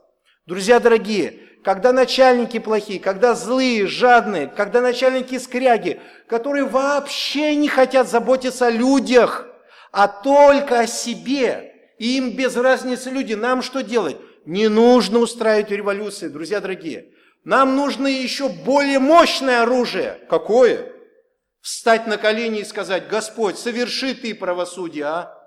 Друзья дорогие, когда начальники плохие, когда злые, жадные, когда начальники скряги, которые вообще не хотят заботиться о людях, а только о себе, и им без разницы люди, нам что делать? Не нужно устраивать революции, друзья дорогие. Нам нужно еще более мощное оружие. Какое? встать на колени и сказать, Господь, соверши Ты правосудие, а?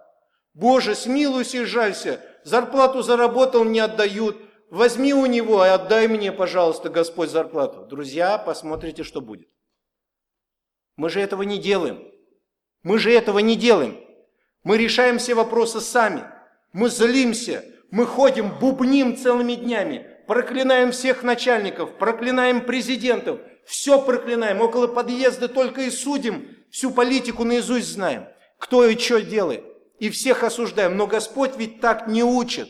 Боже, смилуйся и жалься, зарплату заработал, не отдают, возьми у него и отдай мне, пожалуйста, Господь, зарплату. Друзья, посмотрите, что будет. Мы же этого не делаем. Мы же этого не делаем. Мы решаем все вопросы сами. Мы злимся, мы ходим, бубним целыми днями, проклинаем всех начальников, проклинаем президентов, все проклинаем, около подъезда только и судим, всю политику наизусть знаем, кто и что делает, и всех осуждаем. Но Господь ведь так не учит.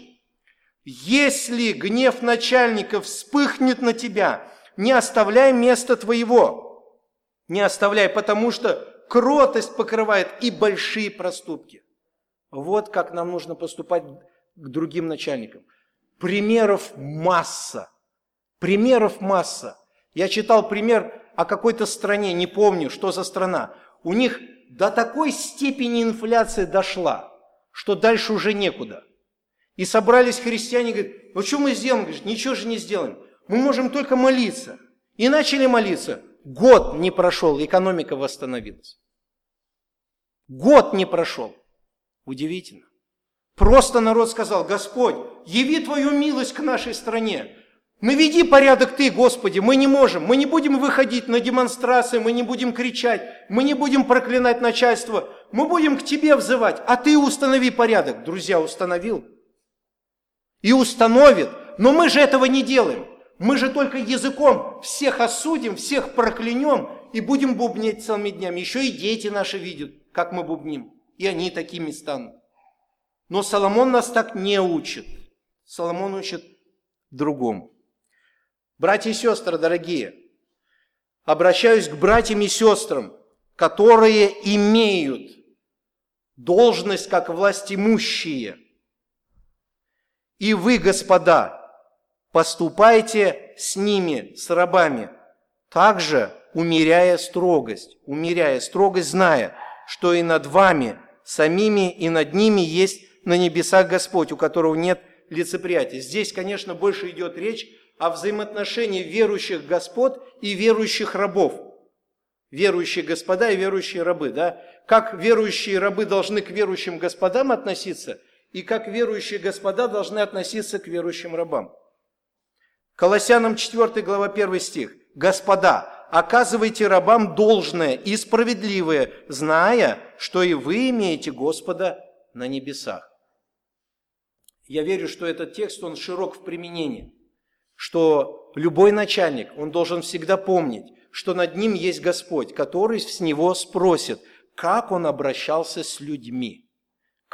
Если гнев начальника вспыхнет на тебя, не оставляй места твоего. Не оставляй, потому что кротость покрывает и большие проступки. Вот как нам нужно поступать к другим начальникам. Примеров масса. Примеров масса. Я читал пример о какой-то стране, не помню, что за страна. У них до такой степени инфляция дошла, что дальше уже некуда. И собрались христиане, говорят, ну что мы сделаем? Говорят, ничего же не сделаем. Мы можем только молиться. И начали молиться. Год не прошел, экономика восстановилась. Год не прошел. Удивительно. Просто народ сказал, Господь, яви Твою милость к нашей стране. Наведи порядок Ты, Господи, мы не можем, мы не будем выходить на демонстрации, мы не будем кричать, мы не будем проклинать начальство, мы будем к Тебе взывать, а Ты установи порядок. Друзья, установил. И установит, но мы же этого не делаем. Мы же только языком всех осудим, всех проклянем и будем бубнить целыми днями. Еще и дети наши видят, как мы бубним, и они такими станут. Но Соломон нас так не учит. Соломон учит другому. Братья и сестры, дорогие, обращаюсь к братьям и сестрам, которые имеют должность как власть имущие. И вы, господа, поступайте с ними, с рабами, также умеряя строгость, умеряя строгость, зная, что и над вами самими, и над ними есть на небесах Господь, у которого нет лицеприятия. Здесь, конечно, больше идет речь о взаимоотношении верующих господ и верующих рабов. Верующие господа и верующие рабы, да? Как верующие рабы должны к верующим господам относиться, и как верующие господа должны относиться к верующим рабам. Колоссянам 4 глава 1 стих. «Господа, оказывайте рабам должное и справедливое, зная, что и вы имеете Господа на небесах». Я верю, что этот текст, он широк в применении, что любой начальник, он должен всегда помнить, что над ним есть Господь, который с него спросит, как он обращался с людьми.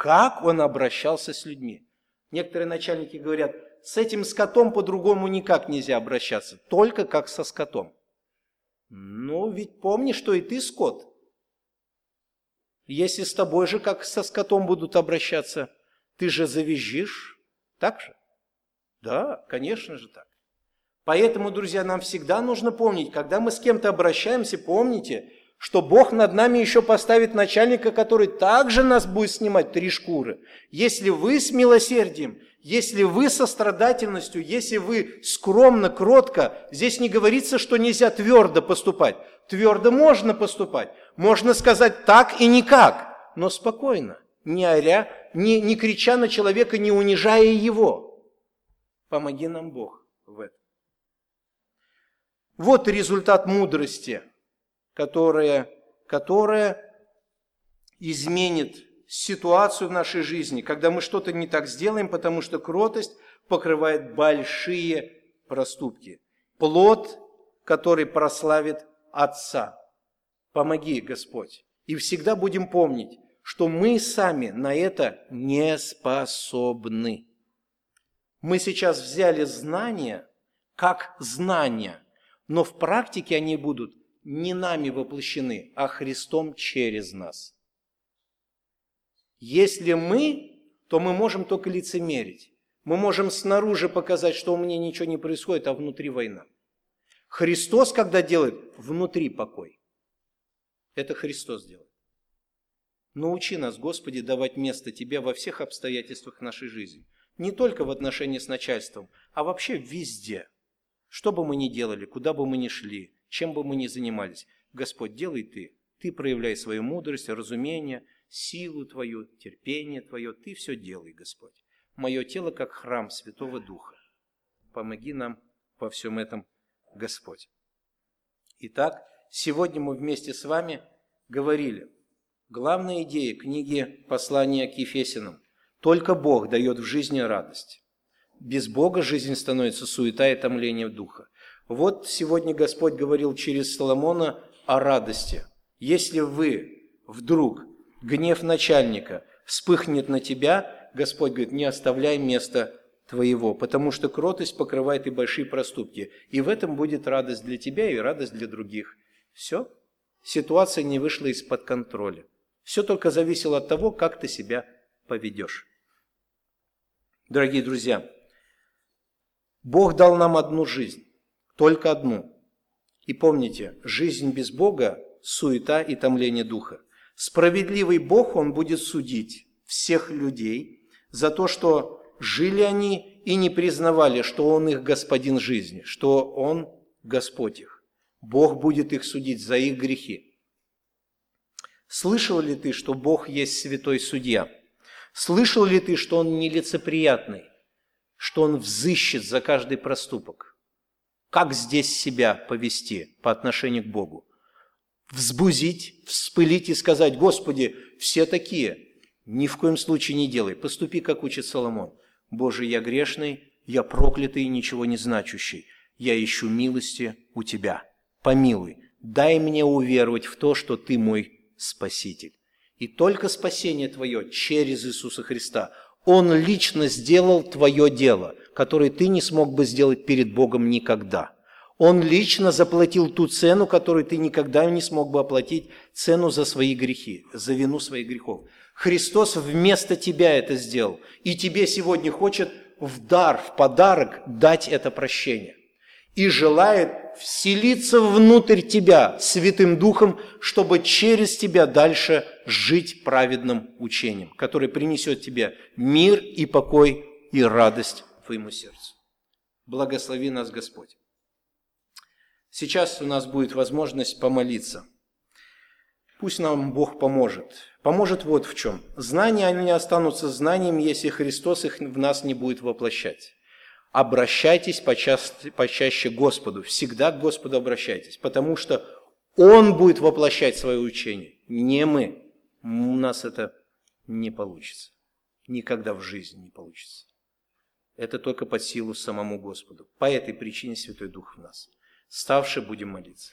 Как он обращался с людьми. Некоторые начальники говорят, с этим скотом по-другому никак нельзя обращаться, только как со скотом. Ну, ведь помни, что и ты скот. Если с тобой же как со скотом будут обращаться, ты же завизжишь, так же? Да, конечно же так. Поэтому, друзья, нам всегда нужно помнить, когда мы с кем-то обращаемся, помните, что Бог над нами еще поставит начальника, который также нас будет снимать три шкуры. Если вы с милосердием, если вы со страдательностью, если вы скромно, кротко, здесь не говорится, что нельзя твердо поступать. Твердо можно поступать. Можно сказать так и никак, но спокойно, не оря, не, не крича на человека, не унижая его. Помоги нам Бог в этом. Вот результат мудрости, которая, которая изменит ситуацию в нашей жизни, когда мы что-то не так сделаем, потому что кротость покрывает большие проступки. Плод, который прославит Отца. Помоги, Господь. И всегда будем помнить, что мы сами на это не способны. Мы сейчас взяли знания как знания, но в практике они будут не нами воплощены, а Христом через нас. Если мы, то мы можем только лицемерить. Мы можем снаружи показать, что у меня ничего не происходит, а внутри война. Христос, когда делает, внутри покой. Это Христос делает. Научи нас, Господи, давать место Тебе во всех обстоятельствах нашей жизни. Не только в отношении с начальством, а вообще везде. Что бы мы ни делали, куда бы мы ни шли, чем бы мы ни занимались, Господь, делай Ты. Ты проявляй свою мудрость, разумение, силу Твою, терпение Твое. Ты все делай, Господь. Мое тело как храм Святого Духа. Помоги нам во всем этом, Господь. Итак, сегодня мы вместе с вами говорили, главная идея книги послания к Ефесинам – только Бог дает в жизни радость. Без Бога жизнь становится суета и томление духа. Вот сегодня Господь говорил через Соломона о радости. Если вы вдруг гнев начальника вспыхнет на тебя, Господь говорит, не оставляй места твоего, потому что кротость покрывает и большие проступки. И в этом будет радость для тебя и радость для других. Все. Ситуация не вышла из-под контроля. Все только зависело от того, как ты себя поведешь. Дорогие друзья, Бог дал нам одну жизнь, только одну. И помните, жизнь без Бога – суета и томление духа. Справедливый Бог, Он будет судить всех людей за то, что жили они и не признавали, что Он их господин жизни, что Он Господь их. Бог будет их судить за их грехи. Слышал ли ты, что Бог есть святой судья? Слышал ли ты, что Он нелицеприятный? что он взыщет за каждый проступок. Как здесь себя повести по отношению к Богу? Взбузить, вспылить и сказать, Господи, все такие. Ни в коем случае не делай. Поступи, как учит Соломон. Боже, я грешный, я проклятый и ничего не значущий. Я ищу милости у Тебя. Помилуй, дай мне уверовать в то, что Ты мой Спаситель. И только спасение Твое через Иисуса Христа – он лично сделал твое дело, которое ты не смог бы сделать перед Богом никогда. Он лично заплатил ту цену, которую ты никогда не смог бы оплатить, цену за свои грехи, за вину своих грехов. Христос вместо тебя это сделал. И тебе сегодня хочет в дар, в подарок дать это прощение и желает вселиться внутрь тебя Святым Духом, чтобы через тебя дальше жить праведным учением, которое принесет тебе мир и покой и радость твоему сердцу. Благослови нас, Господь. Сейчас у нас будет возможность помолиться. Пусть нам Бог поможет. Поможет вот в чем. Знания, они останутся знанием, если Христос их в нас не будет воплощать. Обращайтесь почаще, почаще к Господу. Всегда к Господу обращайтесь. Потому что Он будет воплощать свое учение. Не мы. У нас это не получится. Никогда в жизни не получится. Это только под силу самому Господу. По этой причине Святой Дух в нас. Ставши будем молиться.